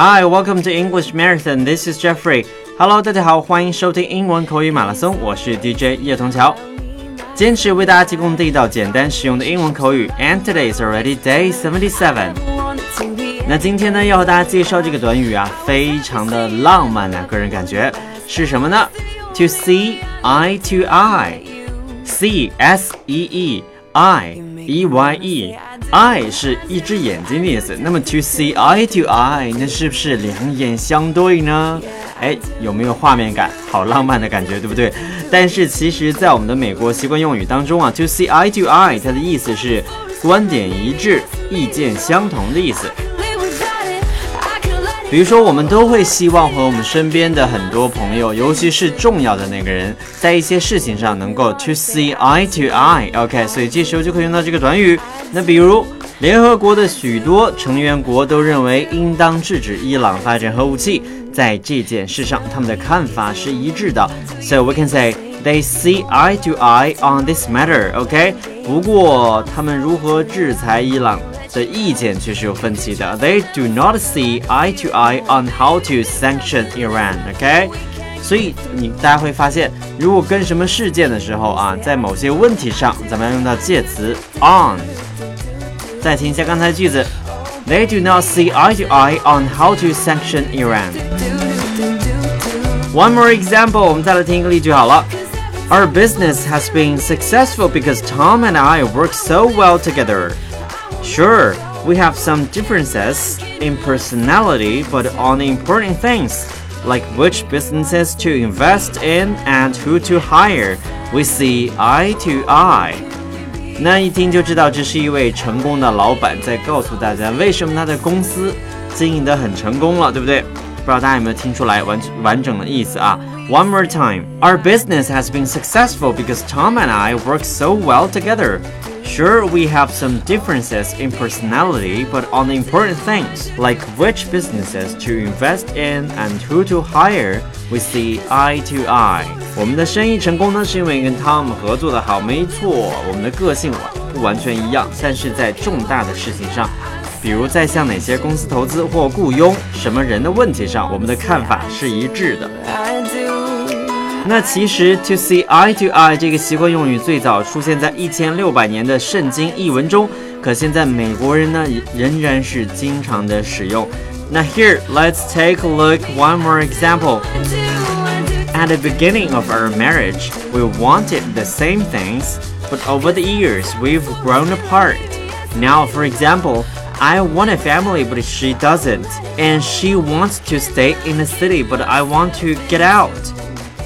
Hi, welcome to English Marathon. This is Jeffrey. Hello，大家好，欢迎收听英文口语马拉松，我是 DJ 叶童桥。坚持为大家提供地道、简单、实用的英文口语。And today is already day seventy-seven. 那今天呢，要和大家介绍这个短语啊，非常的浪漫啊，个人感觉是什么呢？To see eye to eye. See S E E I E Y E eye 是一只眼睛的意思。那么 to see eye to eye，那是不是两眼相对呢？哎，有没有画面感？好浪漫的感觉，对不对？但是其实，在我们的美国习惯用语当中啊，to see eye to eye，它的意思是观点一致、意见相同的意思。比如说，我们都会希望和我们身边的很多朋友，尤其是重要的那个人，在一些事情上能够 to see eye to eye。OK，所以这时候就可以用到这个短语。那比如，联合国的许多成员国都认为应当制止伊朗发展核武器，在这件事上，他们的看法是一致的。So we can say they see eye to eye on this matter。OK，不过他们如何制裁伊朗？的意见却是有分歧的。They do not see eye to eye on how to sanction Iran. OK，所以你大家会发现，如果跟什么事件的时候啊，在某些问题上，咱们要用到介词 on。再听一下刚才句子，They do not see eye to eye on how to sanction Iran. One more example，我们再来听一个例句好了。Our business has been successful because Tom and I work so well together. Sure, we have some differences in personality, but on important things, like which businesses to invest in and who to hire, we see eye to eye. 那一听就知道，这是一位成功的老板在告诉大家为什么他的公司经营的很成功了，对不对？不知道大家有没有听出来完完整的意思啊？One more time, our business has been successful because Tom and I work so well together. Sure, we have some differences in personality, but on important things, like which businesses to invest in and who to hire, we see eye to eye. 我们的生意成功呢，是因为跟 Tom 合作的好，没错。我们的个性不完全一样，但是在重大的事情上，比如在向哪些公司投资或雇佣什么人的问题上，我们的看法是一致的。 那其实 to see eye to eye 这个习惯用语最早出现在一千六百年的圣经译文中，可现在美国人呢仍然是经常的使用。那 here let's take a look one more example. At the beginning of our marriage, we wanted the same things, but over the years we've grown apart. Now, for example, I want a family, but she doesn't, and she wants to stay in the city, but I want to get out.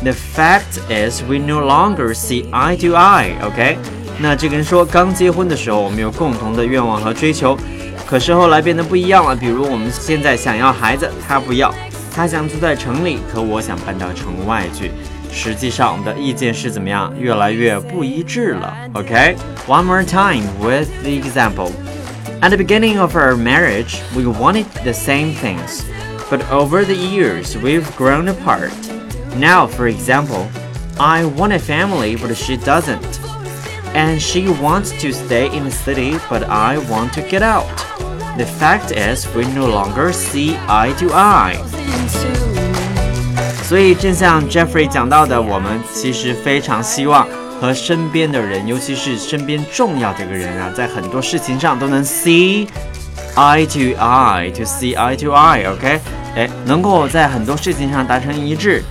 The fact is, we no longer see eye to eye. OK，那这个人说，刚结婚的时候我们有共同的愿望和追求，可是后来变得不一样了。比如我们现在想要孩子，他不要；他想住在城里，可我想搬到城外去。实际上，我们的意见是怎么样？越来越不一致了。OK，one、okay? more time with the example. At the beginning of our marriage, we wanted the same things, but over the years, we've grown apart. Now, for example, I want a family, but she doesn't. And she wants to stay in the city, but I want to get out. The fact is, we no longer see eye to eye. 所以，正像 Jeffrey 讲到的，我们其实非常希望和身边的人，尤其是身边重要的一个人啊，在很多事情上都能 see eye to eye，to see eye to eye，OK？、Okay? 哎，能够在很多事情上达成一致。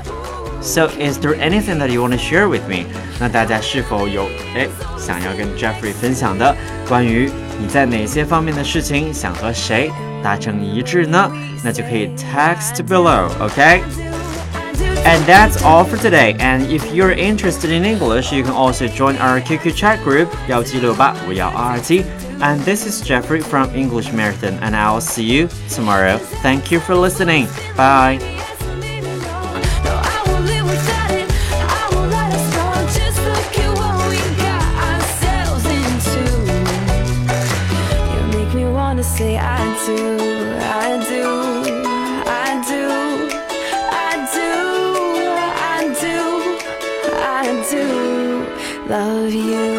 So is there anything that you want to share with me？那大家是否有哎想要跟 Jeffrey 分享的关于你在哪些方面的事情想和谁达成一致呢？那就可以 text below，OK？、Okay? And that's all for today. And if you're interested in English, you can also join our QQ chat group 幺七六八五幺二二七。And this is Jeffrey from English Marathon, and I'll see you tomorrow. Thank you for listening. Bye. love you.